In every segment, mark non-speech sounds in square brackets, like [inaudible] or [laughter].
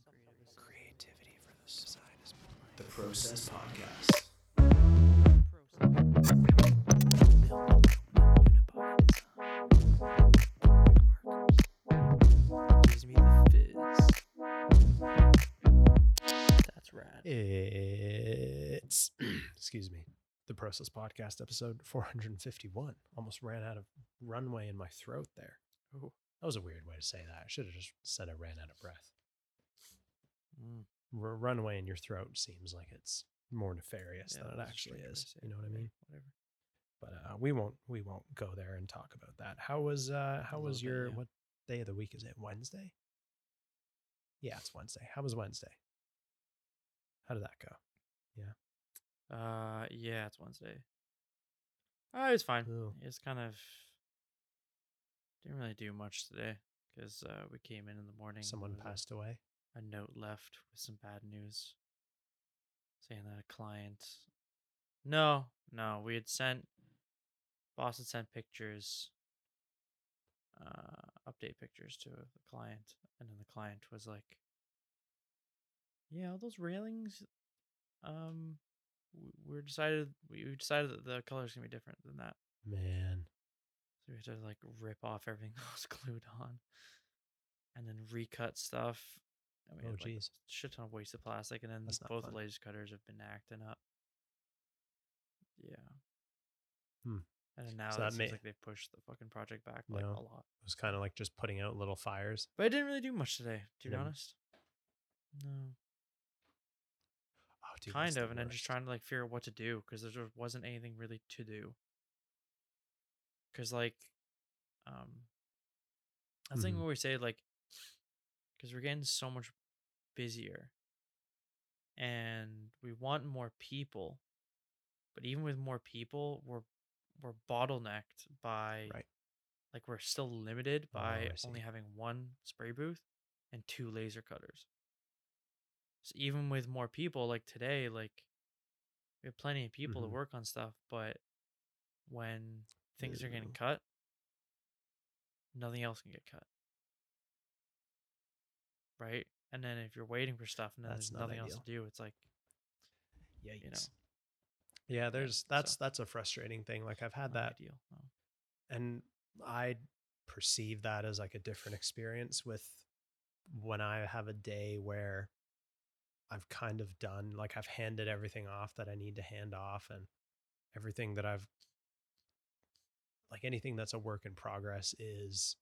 Some creative Creativity for the side is the Process Podcast. Gives me the fizz. That's rad. It's [clears throat] excuse me, the Process Podcast episode 451. Almost ran out of runway in my throat there. Oh. That was a weird way to say that. I should have just said I ran out of breath. Mm. R- runway in your throat seems like it's more nefarious Yeah, than it actually strange way to is. You know what I mean? Whatever. But uh, we won't we won't go there and talk about that. How was uh how was little bit, your yeah. what day of the week is it? Wednesday? Yeah, it's Wednesday. How was Wednesday? How did that go? Yeah. Uh, yeah, it's Wednesday. Uh, it was fine. Ooh. It's kind of didn't really do much today because uh, we came in in the morning. Someone a- passed away. A note left with some bad news saying that a client no no we had sent boss had sent pictures uh update pictures to the client and then the client was like yeah all those railings um we're decided we we decided that the color's gonna be different than that Man. so we had to like rip off everything [laughs] that was glued on and then recut stuff. And we Oh, had like jeez. a shit ton of wasted plastic, and then That's both fun. laser cutters have been acting up. Yeah. Hmm. And now So it that seems may- like they've pushed the fucking project back like No. a lot. It was kind of like just putting out little fires. But I didn't really do much today, to be honest. No. Oh, dude, kind that's the of, and then just trying to like figure out what to do because there just wasn't anything really to do. Because like, um, I think Mhm. what we say like, because we're getting so much busier, and we want more people, but even with more people, we're we're bottlenecked by Right. like we're still limited Oh, by see. only having one spray booth and two laser cutters. So even with more people, like today, like we have plenty of people Mhm. to work on stuff, but when things are getting cut, nothing else can get cut. Right? And then if you're waiting for stuff and then That's there's not nothing else to do, it's like Yikes. know. Yeah, there's that's so- that's a frustrating thing. Like I've had that ideal. No. and I perceive that as like a different experience with when I have a day where I've kind of done like I've handed everything off that I need to hand off and everything that I've like anything that's a work in progress is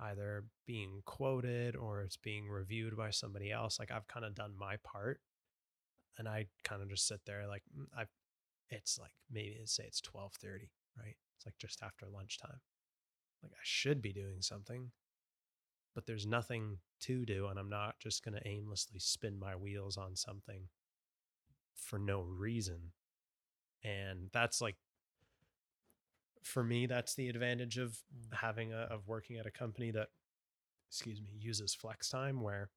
either being quoted or it's being reviewed by somebody else like I've kind of done my part and I kind of just sit there like mm, I've it's like maybe say it's 12:30 right it's like just after lunchtime like I should be doing something, but there's nothing to do, and I'm not just going to aimlessly spin my wheels on something for no reason. And that's like, for me, that's the advantage of Mm. having a, of working at a company that, excuse me, uses flex time where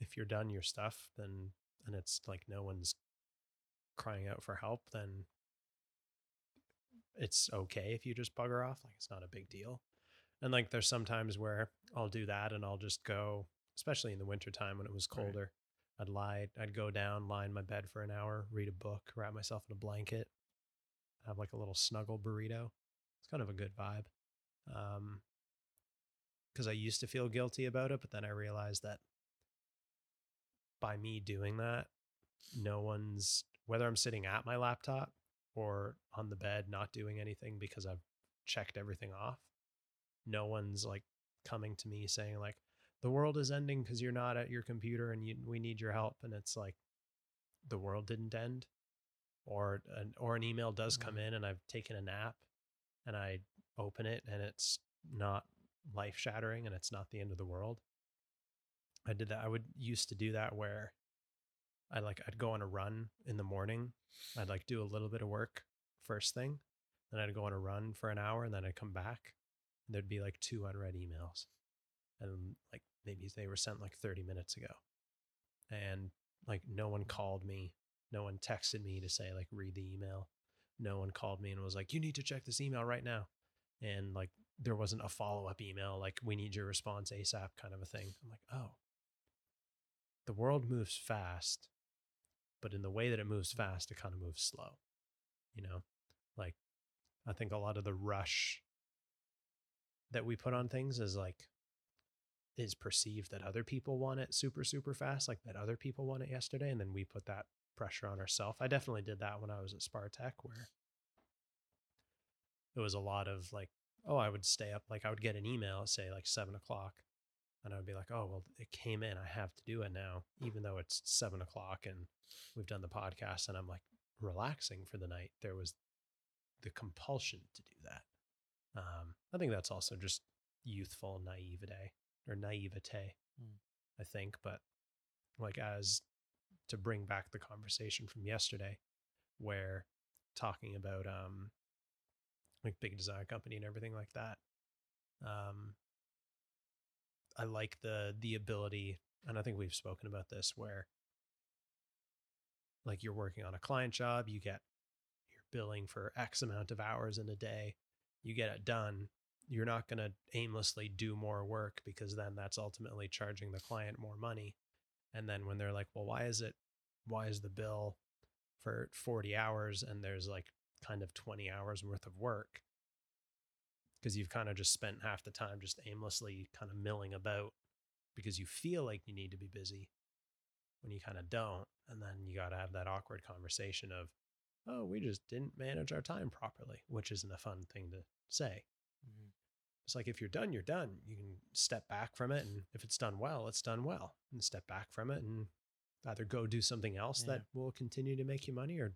if you're done your stuff, then, and it's like no one's crying out for help, then it's okay if you just bugger off. Like it's not a big deal. And like there's sometimes where I'll do that and I'll just go, especially in the wintertime when it was Right. colder. I'd lie, I'd go down, lie in my bed for an hour, read a book, wrap myself in a blanket, have like a little snuggle burrito. It's kind of a good vibe. Um, because I used to feel guilty about it, but then I realized that by me doing that, no one's whether I'm sitting at my laptop or on the bed not doing anything because I've checked everything off. No one's like coming to me saying like the world is ending because you're not at your computer and you, we need your help and it's like the world didn't end or an or an email does come Mhm. in and I've taken a nap and I open it and it's not life shattering and it's not the end of the world. I did that. I would used to do that where I like I'd go on a run in the morning. I'd like do a little bit of work first thing, then I'd go on a run for an hour, and then I'd come back. And there'd be like two unread emails, and like maybe they were sent like 30 minutes ago, and like no one called me, no one texted me to say like read the email, no one called me and was like you need to check this email right now, and like there wasn't a follow up email like we need your response ASAP kind of a thing. I'm like oh, the world moves fast, but in the way that it moves fast, it kind of moves slow. You know, like I think a lot of the rush that we put on things is like is perceived that other people want it super super fast like that other people want it yesterday and then we put that pressure on ourselves i definitely did that when i was at spartech where it was a lot of like oh i would stay up like i would get an email say like seven o'clock and i would be like oh well it came in i have to do it now even though it's seven o'clock and we've done the podcast and i'm like relaxing for the night there was the compulsion to do that. Um, i think that's also just youthful naivete or naivete Mm. i think but like as to bring back the conversation from yesterday where talking about um like big design company and everything like that um i like the the ability and i think we've spoken about this where like you're working on a client job you get you're billing for x amount of hours in a day you get it done you're not going to aimlessly do more work because then that's ultimately charging the client more money. And then when they're like well why is it why is the bill for 40 hours and there's like kind of 20 hours worth of work? Because you've kind of just spent half the time just aimlessly kind of milling about because you feel like you need to be busy when you kind of don't. And then you got to have that awkward conversation of oh we just didn't manage our time properly which isn't a fun thing to say. Mhm. It's like if you're done, you're done. You can step back from it, and if it's done well, it's done well, and step back from it, and either go do something else Yeah. that will continue to make you money, or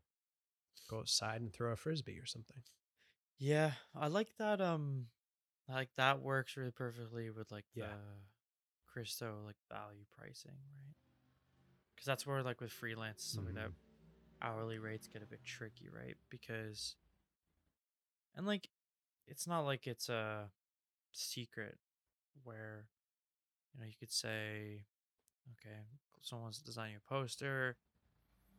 go outside and throw a frisbee or something. Yeah, I like that. Um, like that works really perfectly with like Yeah. the Chris Do like value pricing, right? Because that's where like with freelance, something that Mhm. hourly rates get a bit tricky, right? Because, and like, it's not like it's a secret where, you know, you could say, okay, someone's designing a poster.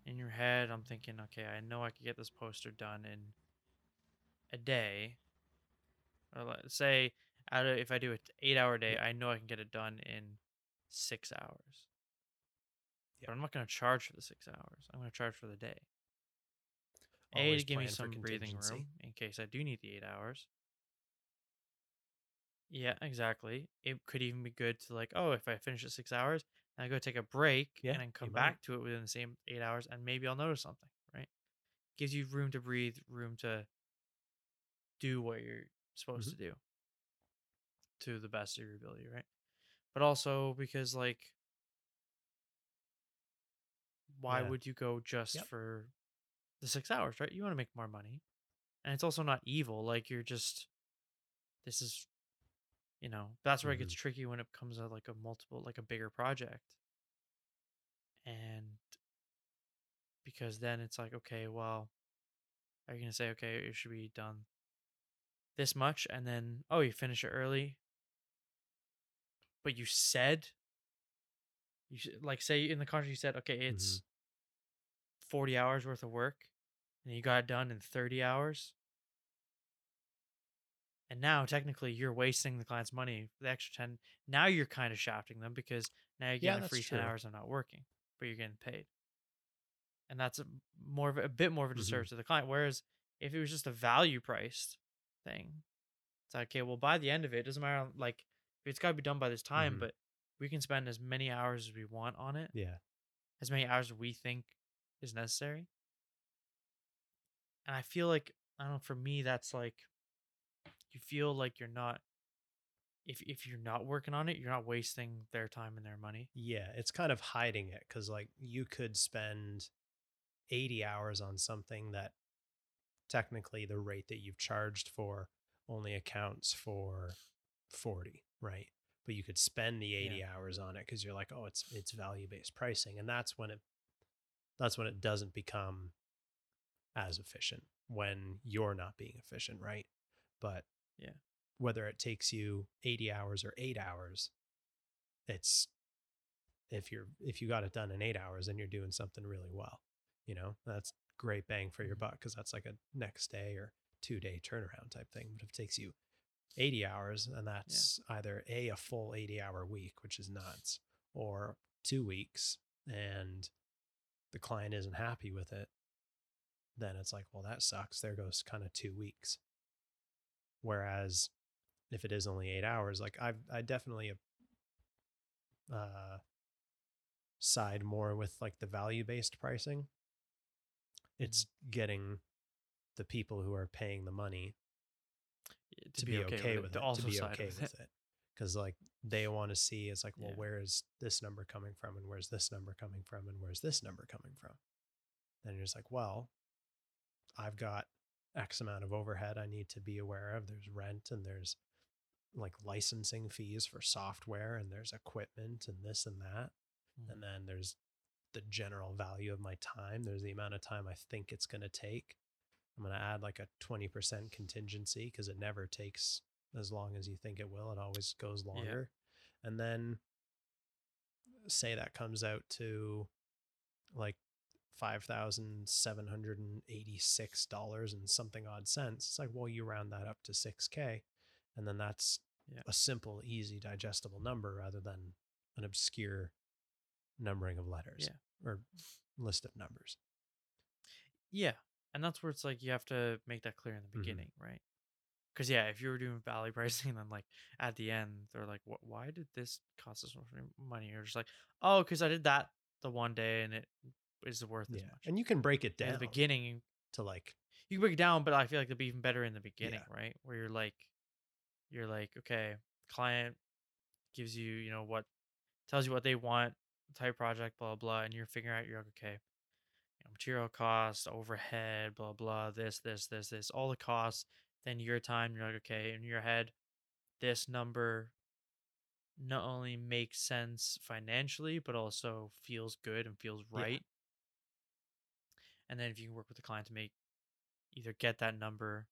In your head, I'm thinking, okay, I know I could get this poster done in a day. Or let's say, out of, if I do an eight-hour day, I know I can get it done in six hours. Yeah. But I'm not going to charge for the six hours. I'm going to charge for the day. A to give me some breathing room in case I do need the eight hours. Yeah, exactly. It could even be good to like, oh, if I finish at six hours, and I go take a break Yeah, and then come back to it within the same eight hours, and maybe I'll notice something, right? Gives you room to breathe, room to do what you're supposed Mhm. to do to the best of your ability, right? But also because like why Yeah. would you go just Yep. for the six hours, right? You want to make more money. And it's also not evil. Like you're just this is you know, that's where it gets mm-hmm. tricky when it comes to like a multiple like a bigger project. And because then it's like, okay, well, are you gonna say, okay, it should be done this much and then oh you finish it early but you said you should like say in the contract you said okay mm-hmm. it's 40 hours worth of work and you got it done in 30 hours and now technically you're wasting the client's money for the extra 10 now you're kind of shafting them because now you're Yeah, getting a that's free 10 true. hours of not working but you're getting paid and that's a, more of a, a bit more of a Mhm. disservice to the client whereas if it was just a value priced thing it's like okay well by the end of it, it doesn't matter like it's got to be done by this time Mhm. but we can spend as many hours as we want on it Yeah. as many hours as we think is necessary. And I feel like I don't know, for me that's like you feel like you're not if if you're not working on it, you're not wasting their time and their money. Yeah. It's kind of hiding it because, like, you could spend 80 hours on something that technically the rate that you've charged for only accounts for 40, right? But you could spend the 80 hours on it because you're like, oh, it's it's value based pricing, and that's when it that's when it doesn't become as efficient when you're not being efficient, right? But Yeah. whether it takes you 80 hours or eight hours, it's if you're if you got it done in eight hours, then you're doing something really well. You know, that's great bang for your Mhm. buck because that's like a next day or two day turnaround type thing. But if it takes you 80 hours, and that's either a a full 80 hour week, which is nuts, or two weeks and the client isn't happy with it, then it's like, well, that sucks. There goes kind of two weeks. Whereas if it is only eight hours, like I, I definitely uh, side more with like the value based pricing. It's getting the people who are paying the money y- to, be, okay, with, the it, also to be okay with with it. Because like they want to see, it's like, well, Yeah. where is this number coming from, and where's this number coming from, and where's this number coming from? Then you're just like, well, I've got X amount of overhead I need to be aware of. There's rent, and there's like licensing fees for software, and there's equipment, and this and that, Mm. and then there's the general value of my time. There's the amount of time I think it's going to take. I'm going to add like a 20% contingency because it never takes as long as you think it will. It always goes longer. And then say that comes out to like $5,786 and something odd cents. It's like, well, you round that up to 6K. And then that's Yeah. a simple, easy, digestible number rather than an obscure numbering of letters Yeah. or list of numbers. Yeah, and that's where it's like you have to make that clear in the Mhm. beginning, right? Because yeah, if you were doing value [laughs] pricing, then like at the end they're like, "What? Why did this cost us so much money?" You're just like, "Oh, because I did that the one day and it is worth as much." And you can break it in down the beginning, to like, you can break it down, but I feel like it'd be even better in the beginning, Yeah. right? Where you're like, you're like, okay, client gives you, you know, what tells you what they want, type project, blah blah, and you're figuring out, you're like, okay, you know, material cost, overhead, blah blah, this, this, this, this, all the costs. Then your time, you're like, okay, in your head, this number not only makes sense financially, but also feels good and feels Yeah. right. And then if you can work with the client to make either get that number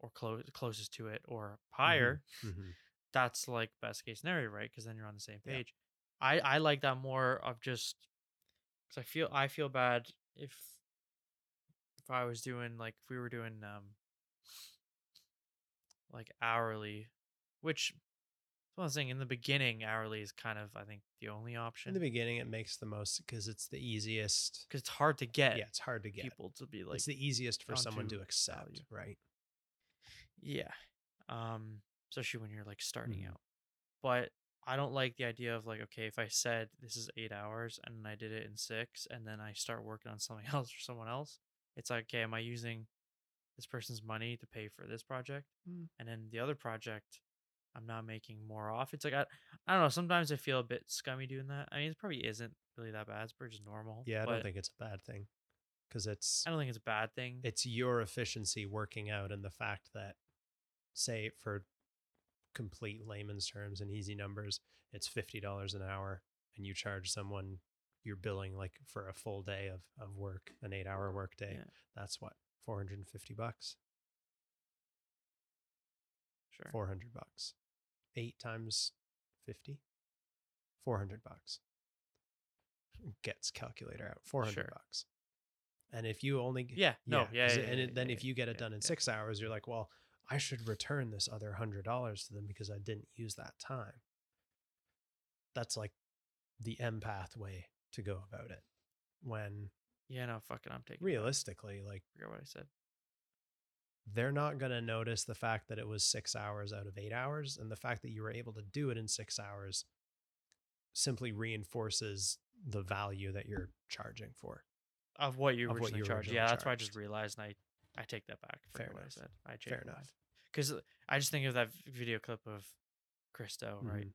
or close closest to it or higher, Mhm. that's like best case scenario, right? Because then you're on the same Yeah. page. I I like that more of just because I feel I feel bad if if I was doing like if we were doing um like hourly, which that's what I'm saying in the beginning hourly is kind of I think the only option. in the beginning, it makes the most because it's the easiest. because it's hard to get yeah, it's hard to get. people to be like it's the easiest for someone to to accept, value. right? Yeah. Um, especially when you're like starting Mhm. out. But I don't like the idea of like, okay, if I said this is eight hours and I did it in six and then I start working on something [laughs] else for someone else, it's like, okay, am I using this person's money to pay for this project? Mm. And then the other project, I'm not making more off. It's like I, I don't know. Sometimes I feel a bit scummy doing that. I mean, it probably isn't really that bad. It's pretty just normal. Yeah, I don't think it's a bad thing because it's I don't think it's a bad thing. it's your efficiency working out and the fact that say for complete layman's terms and easy numbers it's $50 an hour and you charge someone you're billing like for a full day of, of work an eight hour work day Yeah. that's what 450 bucks sure. 400 bucks eight times 50 400 bucks gets calculator out 400 Sure. bucks and if you only g- Yeah. No. Yeah. 'cause yeah, it- and yeah, then yeah, if you get it yeah, done in yeah. six hours, you're like, well, I should return this other hundred dollars to them because I didn't use that time. That's like the empath way to go about it. When Yeah. No. Fucking. I'm taking. it realistically, like forget what I said. They're not going to notice the fact that it was six hours out of eight hours, and the fact that you were able to do it in six hours simply reinforces the value that you're charging for. of what you Of what originally you charged. originally Yeah, that's why I just realized, and I I take that back. Fair I enough. I Fair enough. Because I just think of that video clip of Chris Do, right, Mhm.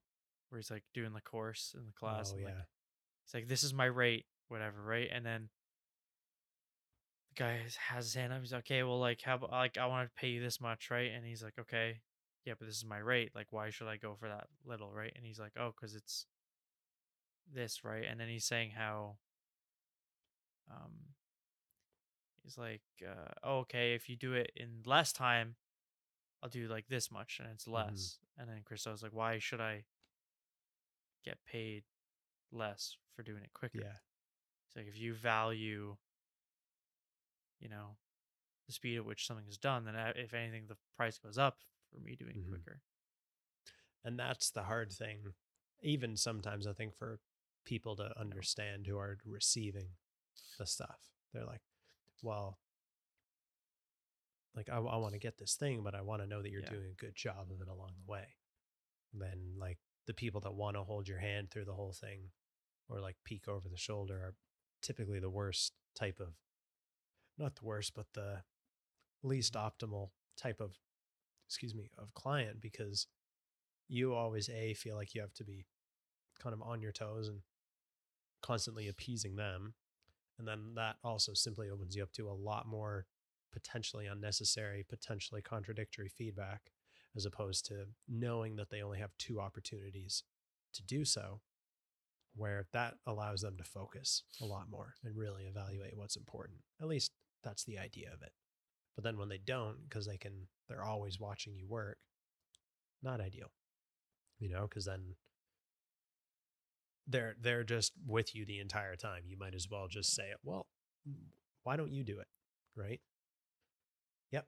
where he's like doing the course in the class. Oh yeah, like, He's like, "This is my rate, whatever," right, and then. Guy has his hand up. He's like, okay. Well, like, how about like I want to pay you this much, right? And he's like, okay, yeah, but this is my rate. Like, why should I go for that little, right? And he's like, oh, because it's this, right? And then he's saying how, um, he's like, uh, oh, okay, if you do it in less time, I'll do like this much, and it's less. And then Chris Do's like, why should I get paid less for doing it quicker? yeah. It's like if you value, you know, the speed at which something is done, then if anything, the price goes up for me doing Mhm. quicker. and that's the hard thing even sometimes i think for people to understand who are receiving the stuff. They're like, well, like I, I want to get this thing, but I want to know that you're Yeah. doing a good job of it along the way. then like the people that want to hold your hand through the whole thing or like peek over the shoulder are typically the worst type of not the worst, but the least mm-hmm. optimal type of excuse me, of client because you always a feel like you have to be kind of on your toes and constantly appeasing them. And then that also simply opens you up to a lot more potentially unnecessary, potentially contradictory feedback, as opposed to knowing that they only have two opportunities to do so, where that allows them to focus a lot more and really evaluate what's important. At least that's the idea of it. But then when they don't, because they can, they're always watching you work, not ideal, you know, because then they're they're just with you the entire time. You might as well just say, "Well, why don't you do it?" Right? Yep.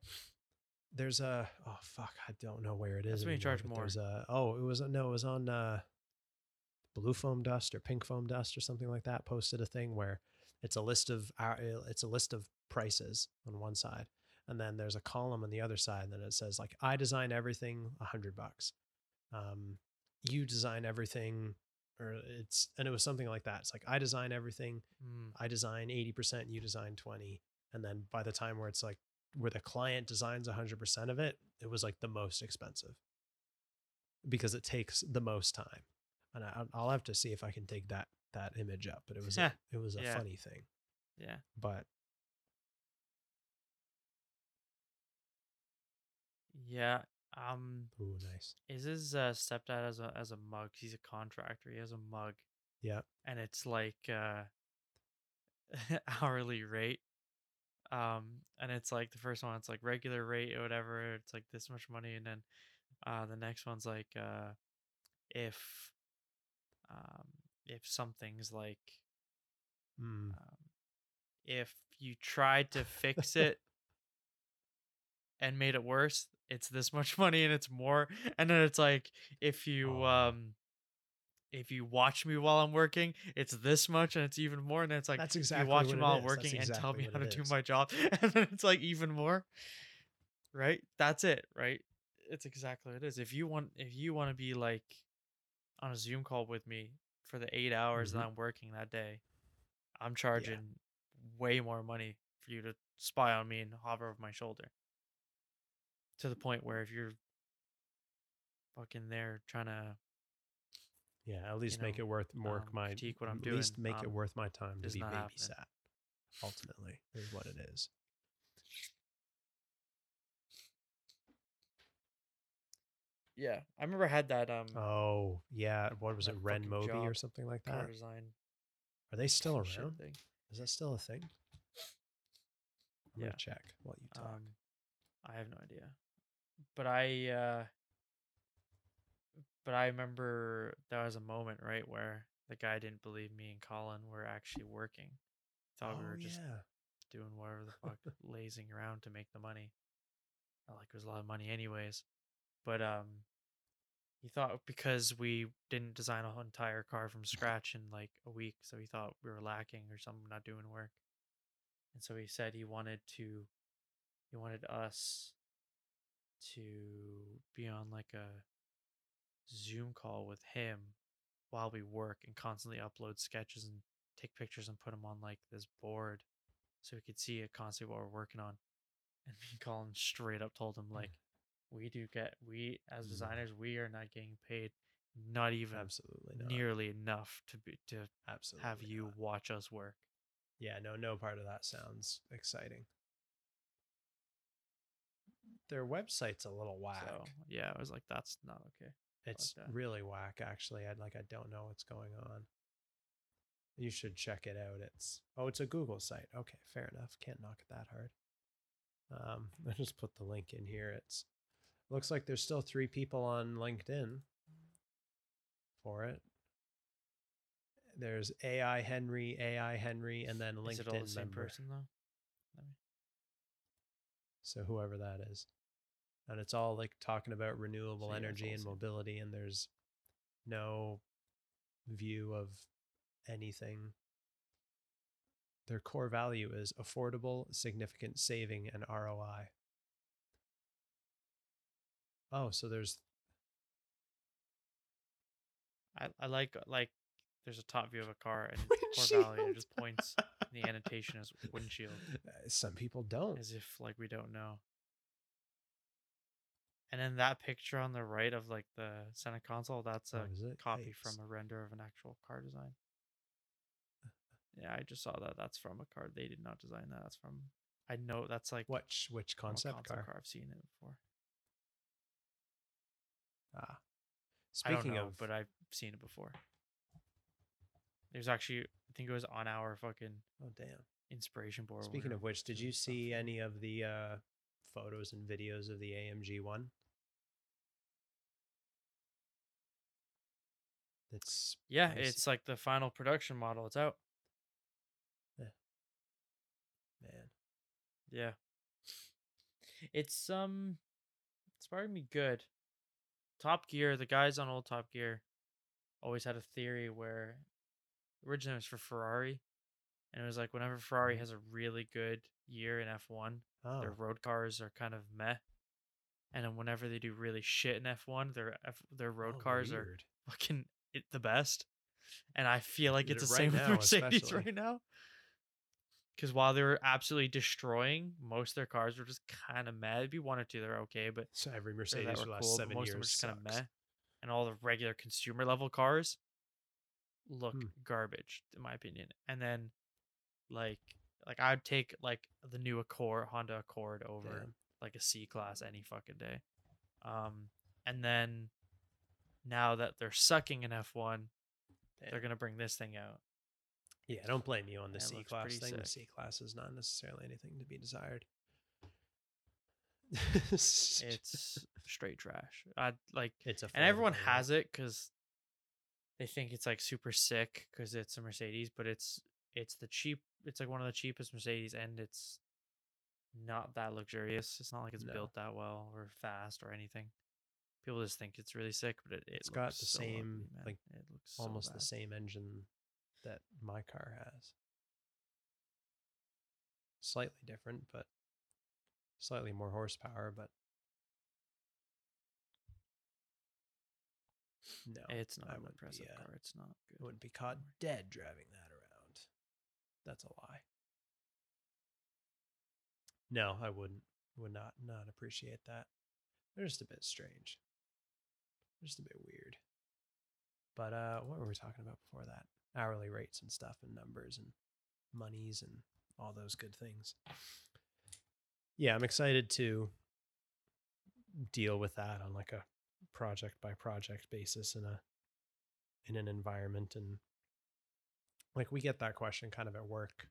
There's a oh fuck, I don't know where it is. That's when you charge more. There's a oh, it was no, it was on uh, blue foam dust or pink foam dust or something like that. Posted a thing where it's a list of our, it's a list of prices on one side, and then there's a column on the other side, and then it says like I design everything, a hundred bucks. Um, you design everything, or it's and it was something like that. It's like I design everything, Mm. I design 80%, you design 20. And then by the time where it's like where the client designs 100% of it, it was like the most expensive because it takes the most time. And I, I'll have to see if I can dig that that image up, but it was a, [laughs] it was a Yeah. funny thing. Yeah. But Yeah. Um. ooh, nice. Is his uh, stepdad as a as a mug? He's a contractor. He has a mug. Yeah. And it's like uh [laughs] hourly rate. Um, and it's like the first one, it's like regular rate or whatever. It's like this much money, and then uh the next one's like uh if um if something's like Mm. um, if you tried to fix it [laughs] and made it worse, it's this much [laughs] money and it's more. And then it's like if you Oh. um if you watch me while I'm working, it's this much and it's even more. And then it's like That's if exactly you watch me while I'm is. Working and tell me how to it do my job, [laughs] and then it's like even more. Right? That's it, right? It's exactly what it is. If you want if you want to be like on a Zoom call with me for the eight hours Mhm. that I'm working that day, I'm charging way more money for you to spy on me and hover over my shoulder. To the point where if you're fucking there trying to Yeah, at least make know, it worth more um, my critique what I'm at least doing, make it um, worth my time to be babysat. Ultimately, is what it is. Yeah. I remember I had that um Oh yeah, what was it, Ren Moby or something like that? design Are they still around? Is that still a thing? I'm Yeah. gonna check while you talk. Um, I have no idea, but I, uh, but I remember there was a moment right where the guy didn't believe me and Colin were actually working. Thought we oh were just yeah, doing whatever the fuck, [laughs] lazing around to make the money. Not like it was a lot of money anyways, but um, he thought because we didn't design a whole entire car from scratch in like a week, so he thought we were lacking or something, not doing work. And so he said he wanted to, he wanted us to be on like a Zoom call with him while we work and constantly upload sketches and take pictures and put them on like this board so we could see it constantly what we're working on. [laughs] And me and Colin straight up told him like, we do get we as Mm. designers we are not getting paid not even absolutely not. nearly enough to be to absolutely have you not. watch us work. Yeah, no, no part of that sounds exciting. Their website's a little whack. So yeah, I was like, that's not okay. It's that. really whack, actually. I like I don't know what's going on. You should check it out. It's oh, it's a Google site. Okay, fair enough. Can't knock it that hard. Um, [laughs] I just put the link in here. It's looks like there's still three people on LinkedIn for it. There's AI Henry, AI Henry, and then LinkedIn Is it all the same member. person though? So whoever that is. And it's all like talking about renewable So, yeah, energy and mobility and there's no view of anything. Their core value is affordable, significant saving, and ROI. Oh, so there's I, I like like there's a top view of a car [laughs] and core value and it just points the annotation as [laughs] windshield some people don't. as if like we don't know. And then that picture on the right of like the center console, that's a Oh, copy Yikes. from a render of an actual car design. Yeah, I just saw that. That's from a car. They did not design that. That's from I know that's like Which which a concept car? I've seen it before. Ah. I don't Speaking know, of but I've seen it before. There's actually I think it was on our fucking oh damn. inspiration board. Speaking of which, did you see any of the uh, photos and videos of the AMG one? It's Yeah, it's like the final production model. It's out. Yeah. man. Yeah. It's um it's probably me good. Top Gear, the guys on old Top Gear always had a theory where originally it was for Ferrari. And it was like whenever Ferrari Mhm. has a really good year in F1, Oh, their road cars are kind of meh. And then whenever they do really shit in F1, their F, their road oh, cars are weird. fucking it, the best. And I feel like it's the right same with [laughs] Mercedes especially. right now. Because while they were absolutely destroying, most of their cars were just kind of meh. It'd be one or two that are okay, but So every Mercedes for the last cool. Seven most of them years just kind of meh. And all the regular consumer level cars look Hmm. garbage, in my opinion. And then, like, like I'd take like the new Accord, Honda Accord over Damn. like a C class any fucking day. Um, and then now that they're sucking in F1, they're gonna bring this thing out. Yeah, I don't blame you on the C class thing. The. C class is not necessarily anything to be desired. It's straight trash. I like, it's a and everyone has it because they think it's like super sick because it's a Mercedes, but it's it's the cheap. It's like one of the cheapest Mercedes, and it's not that luxurious. It's not like it's No. built that well or fast or anything. People just think it's really sick, but it, it It's got the so same, like, it looks so almost bad. the same engine that my car has. Slightly different, but slightly more horsepower, but no, It's not I an wouldn't be, impressive uh, car. It's not good. I wouldn't be caught dead driving that. That's a lie. No, I wouldn't. Would not not appreciate that. They're just a bit strange. Just a bit weird. But uh what were we talking about before that? Hourly rates and stuff and numbers and monies and all those good things. Yeah, I'm excited to deal with that on like a project by project basis in a in an environment and like we get that question kind of at work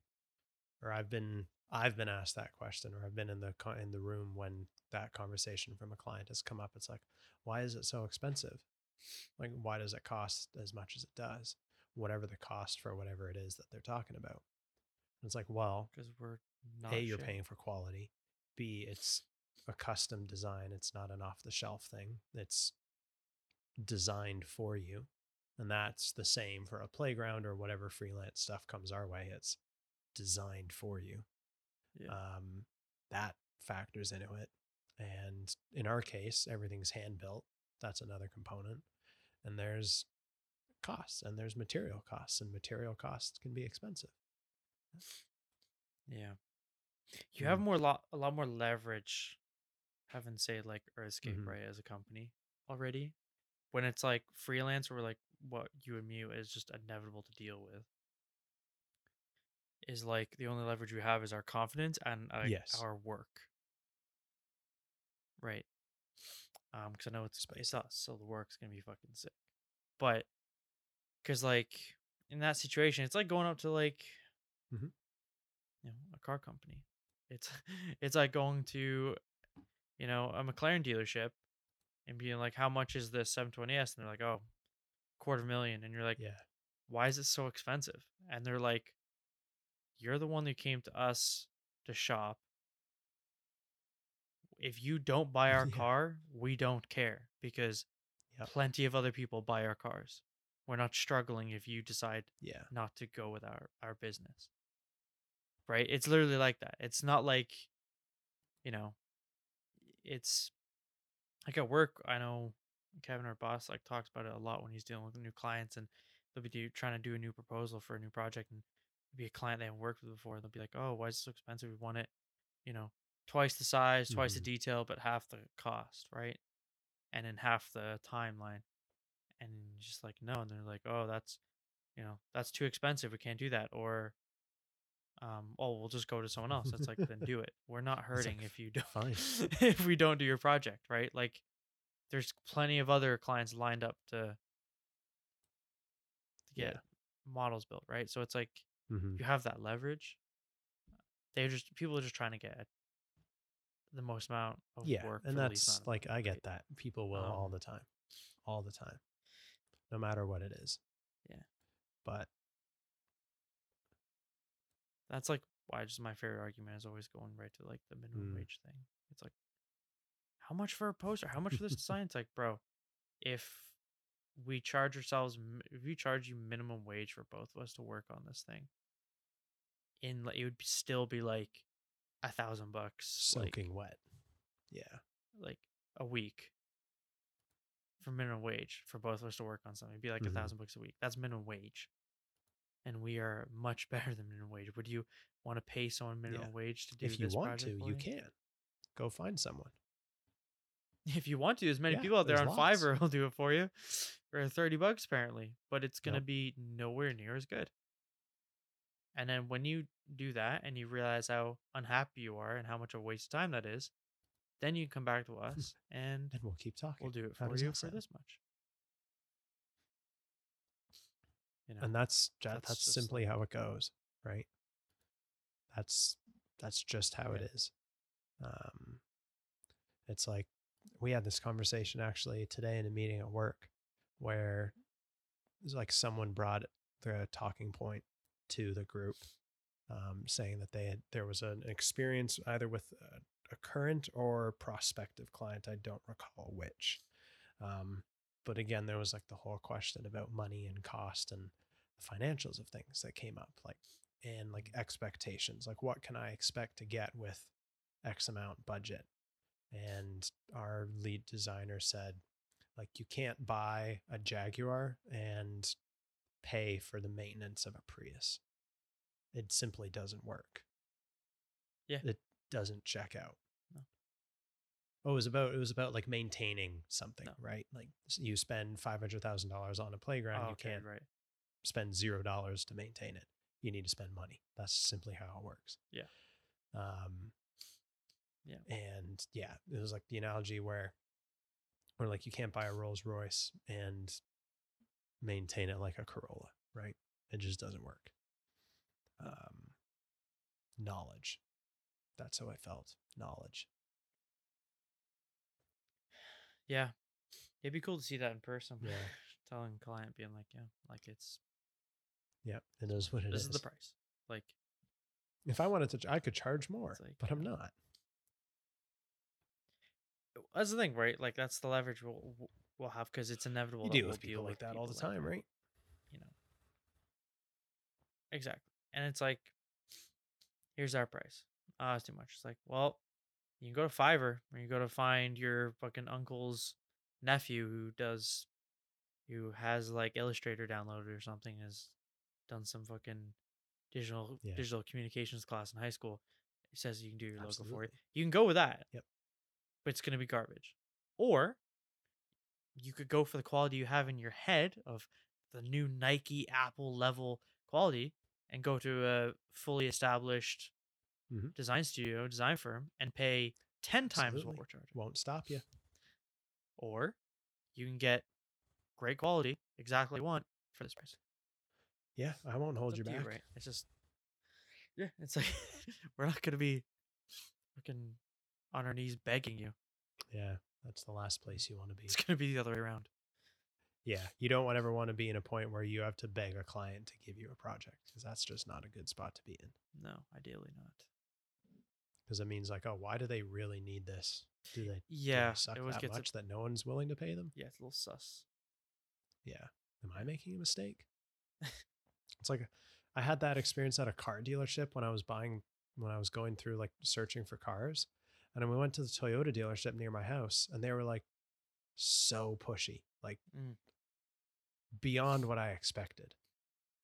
or I've been I've been asked that question or I've been in the in the room when that conversation from a client has come up it's like why is it so expensive? Like why does it cost as much as it does? Whatever the cost for whatever it is that they're talking about. And it's like well because we're not. a you're paying for quality. B it's a custom design. It's not an off the shelf thing. It's designed for you and that's the same for a playground or whatever freelance stuff comes our way it's designed for you Yeah. um, that factors into it and in our case everything's hand built that's another component and there's costs and there's material costs and material costs can be expensive Yeah. You have Mm. more lot a lot more leverage having say like Earthscape Mhm. right as a company already. When it's like freelance or like what you and me is just inevitable to deal with. Is like the only leverage we have is our confidence and like Yes. our work. Right. Um, because I know it's it's us, so the work's gonna be fucking sick. But because like in that situation, it's like going up to like Mhm. you know a car company. It's [laughs] it's like going to you know a McLaren dealership and being like, how much is this 720s? And they're like, oh, quarter million, and you're like, yeah why is it so expensive? And they're like, you're the one who came to us to shop. If you don't buy [laughs] our Yeah. car, we don't care because Yep. plenty of other people buy our cars. we're not struggling if you decide Yeah. not to go with our our business right it's literally like that it's not like you know it's like at work i know kevin our boss like talks about it a lot when he's dealing with new clients and they'll be do, trying to do a new proposal for a new project and be a client they haven't worked with before they'll be like oh why is it so expensive? We want it you know twice the size twice the Mhm. detail but half the cost right? And in half the timeline. And just like no and they're like oh that's you know that's too expensive we can't do that or um oh we'll just go to someone else. That's like then [laughs] do it. We're not hurting like, if you don't [laughs] if we don't do your project right? Like there's plenty of other clients lined up to to get Yeah. models built right so it's like Mhm. you have that leverage they're just people are just trying to get the most amount of Yeah, work and for the least that's like I get right? that. People will all Um, the time, all the time, no matter what it is. Yeah. But That's like why just my favorite argument is always going right to like the minimum Mm. wage thing. It's like, how much for a poster? How much for this [laughs] design? It's like, bro, if we charge ourselves, if we charge you minimum wage for both of us to work on this thing, in like, it would still be like a thousand bucks, like, soaking wet. Yeah. like a week for minimum wage for both of us to work on something. It'd be like a mm-hmm. thousand bucks a week. That's minimum wage. And we are much [laughs] better than minimum wage. Would you want to pay someone minimum wage to do this? If you want to, you can. Go find someone. [laughs] If you want to, there's many Yeah, people out there on lots. Fiverr [laughs] who'll do it for you for 30 bucks apparently, but it's going to Yep. be nowhere near as good. And then when you do that and you realize how unhappy you are and how much of a waste of time that is, then you come back to [laughs] us and And we'll keep talking. we'll do it for you for this much. You know, and that's That's that's, simply how it goes right that's that's just how it is um it's like we had this conversation actually today in a meeting at work where it was like someone brought the talking point to the group um, saying that they had there was an experience either with a, a current or prospective client i don't recall which. Um, but again there was like the whole question about money and cost and the financials of things that came up like and like expectations like what can i expect to get with x amount budget and our lead designer said like you can't buy a jaguar and pay for the maintenance of a prius it simply doesn't work Yeah. it doesn't check out No. Oh, it was about it was about like maintaining something, No. right? Like you spend five hundred thousand dollars on a playground, Oh, you okay, can't right. spend zero dollars to maintain it. You need to spend money. That's simply how it works. Yeah. Um. Yeah. And yeah, it was like the analogy where, where like you can't buy a Rolls Royce and maintain it like a Corolla, right? It just doesn't work. Um. Knowledge. That's how I felt. Knowledge. Yeah. It'd be cool to see that in person. [laughs] Yeah. Telling a client, being like, yeah, like it's Yep. It is what it this is. is the price. Like, If I wanted to, I could charge more, like, but I'm not. That's the thing, right? Like, that's the leverage we'll we'll- have because it's inevitable. You deal we'll with people like that all the like time, right? You know. Exactly, and it's like, here's our price. Ah, it's too much. It's like, well, you can go to Fiverr, or you go to find your fucking uncle's nephew who does, who has like Illustrator downloaded or something, has done some fucking digital Yeah. digital communications class in high school. It says you can do your logo for you. Absolutely. You can go with that. Yep. But it's gonna be garbage. Or you could go for the quality you have in your head of the new Nike Apple level quality and go to a fully established Mhm. design studio, design firm, and pay 10 times what Absolutely. we're charging. Won't stop you. Or you can get great quality, exactly what you want for this price. Yeah, I won't hold you to back. right? It's just, yeah, it's like [laughs] we're not gonna be fucking on our knees begging you. Yeah, that's the last place you want to be. It's gonna be the other way around. Yeah, you don't ever want to be in a point where you have to beg a client to give you a project because that's just not a good spot to be in. No, ideally not. Because it means like, oh, why do they really need this? Do they, do they Yeah, suck it always that gets a- much that no one's willing to pay them? Yeah, it's a little sus. Yeah, am I making a mistake? it's like I had that experience at a car dealership when I was buying when I was going through like searching for cars. And then we went to the Toyota dealership near my house and they were like so pushy, like Mm. beyond what I expected.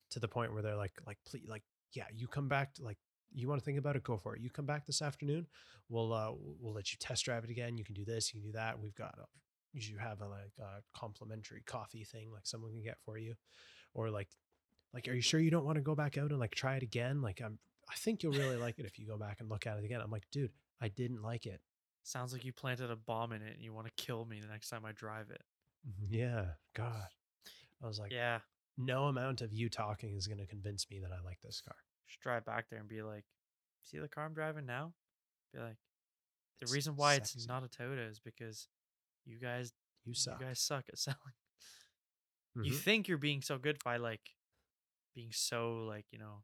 To the point where they're like, like, please, like, yeah, you come back to like you want to think about it, go for it. You come back this afternoon, we'll uh we'll let you test drive it again. You can do this, you can do that. We've got a you have a like a complimentary coffee thing like someone can get for you. Or like like are you sure you don't want to go back out and like try it again? Like I'm I think you'll really like it if you go back and look at it again. I'm like, dude, I didn't like it. Sounds like you planted a bomb in it and you want to kill me the next time I drive it. Yeah, God. I was like, yeah. no amount of you talking is going to convince me that I like this car. Just drive back there and be like, see the car I'm driving now? Be like, the It's reason why it's not a Toyota is because you guys You suck. you guys suck at [laughs] selling. You Mhm. think you're being so good by like being so like, you know,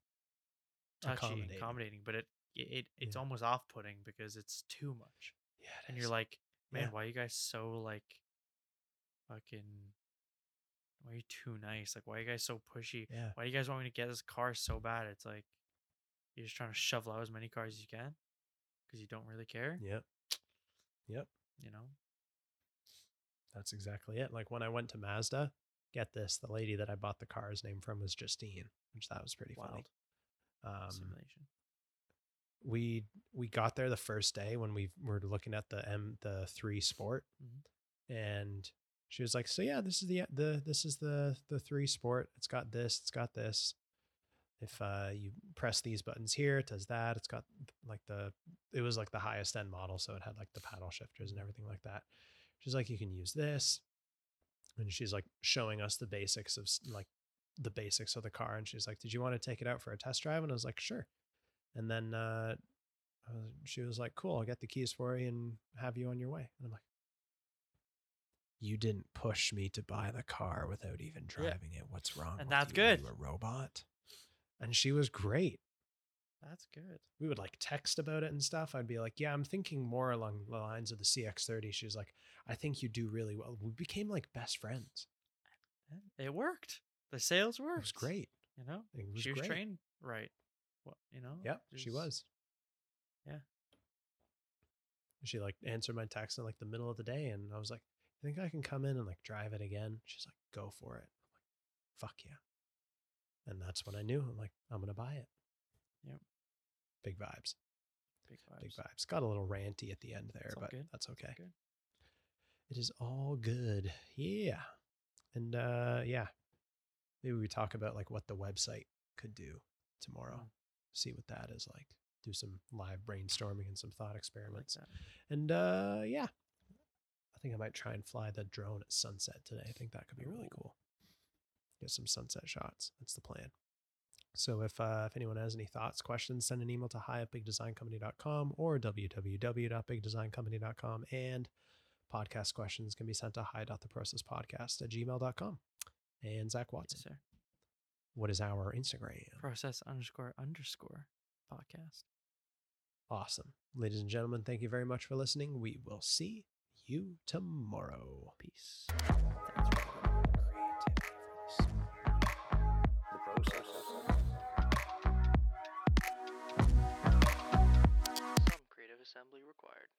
touchy accommodating, but it it it's Yeah. almost off putting because it's too much. yeah, And is. you're like, man, Yeah. why you guys so like fucking why are you too nice? Like why are you guys so pushy? yeah, Why do you guys want me to get this car so bad? It's like you're just trying to shovel out as many cars as you can because you don't really care, yep, yep. you know? That's exactly it. Like when I went to Mazda, get this, the lady that I bought the car's name from was Justine, which that was pretty funny. Um, simulation. We we got there the first day when we were looking at the M the three Sport, Mhm. and she was like, "So yeah, this is the the this is the the three Sport. It's got this. It's got this. If uh, you press these buttons here, it does that. It's got like the it was like the highest end model, so it had like the paddle shifters and everything like that. She's like, you can use this, and she's like showing us the basics of like the basics of the car, and she's like, "Did you want to take it out for a test drive?" And I was like, "Sure." And then uh, uh, she was like, "Cool, I'll get the keys for you and have you on your way." And I'm like, "You didn't push me to buy the car without even driving it. What's wrong?" And with that's you? Are good. You a robot. And she was great. That's good. We would like text about it and stuff. I'd be like, "Yeah, I'm thinking more along the lines of the CX30." She was like, "I think you do really well." We became like best friends. It worked. The sales worked. It was great. You know, was she was great. trained right. What you know? Yep, she was. Yeah. She like answered my text in like the middle of the day, and I was like, "I think I can come in and like drive it again." She's like, "Go for it." I'm like, "Fuck yeah!" And that's when I knew. I'm like, "I'm gonna buy it." Yep. Big vibes. Big vibes. Big vibes. Got a little ranty at the end there, but good. that's okay. good. It is all good. Yeah. And uh yeah. Maybe we talk about like what the website could do tomorrow. See what that is like. Do some live brainstorming and some thought I like experiments. And uh yeah. I think I might try and fly the drone at sunset today. I think that could be really cool. Get some sunset shots. That's the plan. So if uh, if anyone has any thoughts, questions, send an email to hi at bigdesigncompany.com or www.bigdesigncompany.com. And podcast questions can be sent to hi.theprocesspodcast at gmail.com. And Zak Yes, Watson, sir. What is our Instagram? Process underscore underscore podcast. Awesome. Ladies and gentlemen, thank you very much for listening. We will see you tomorrow. Peace. Thanks for The process. Some creative assembly required.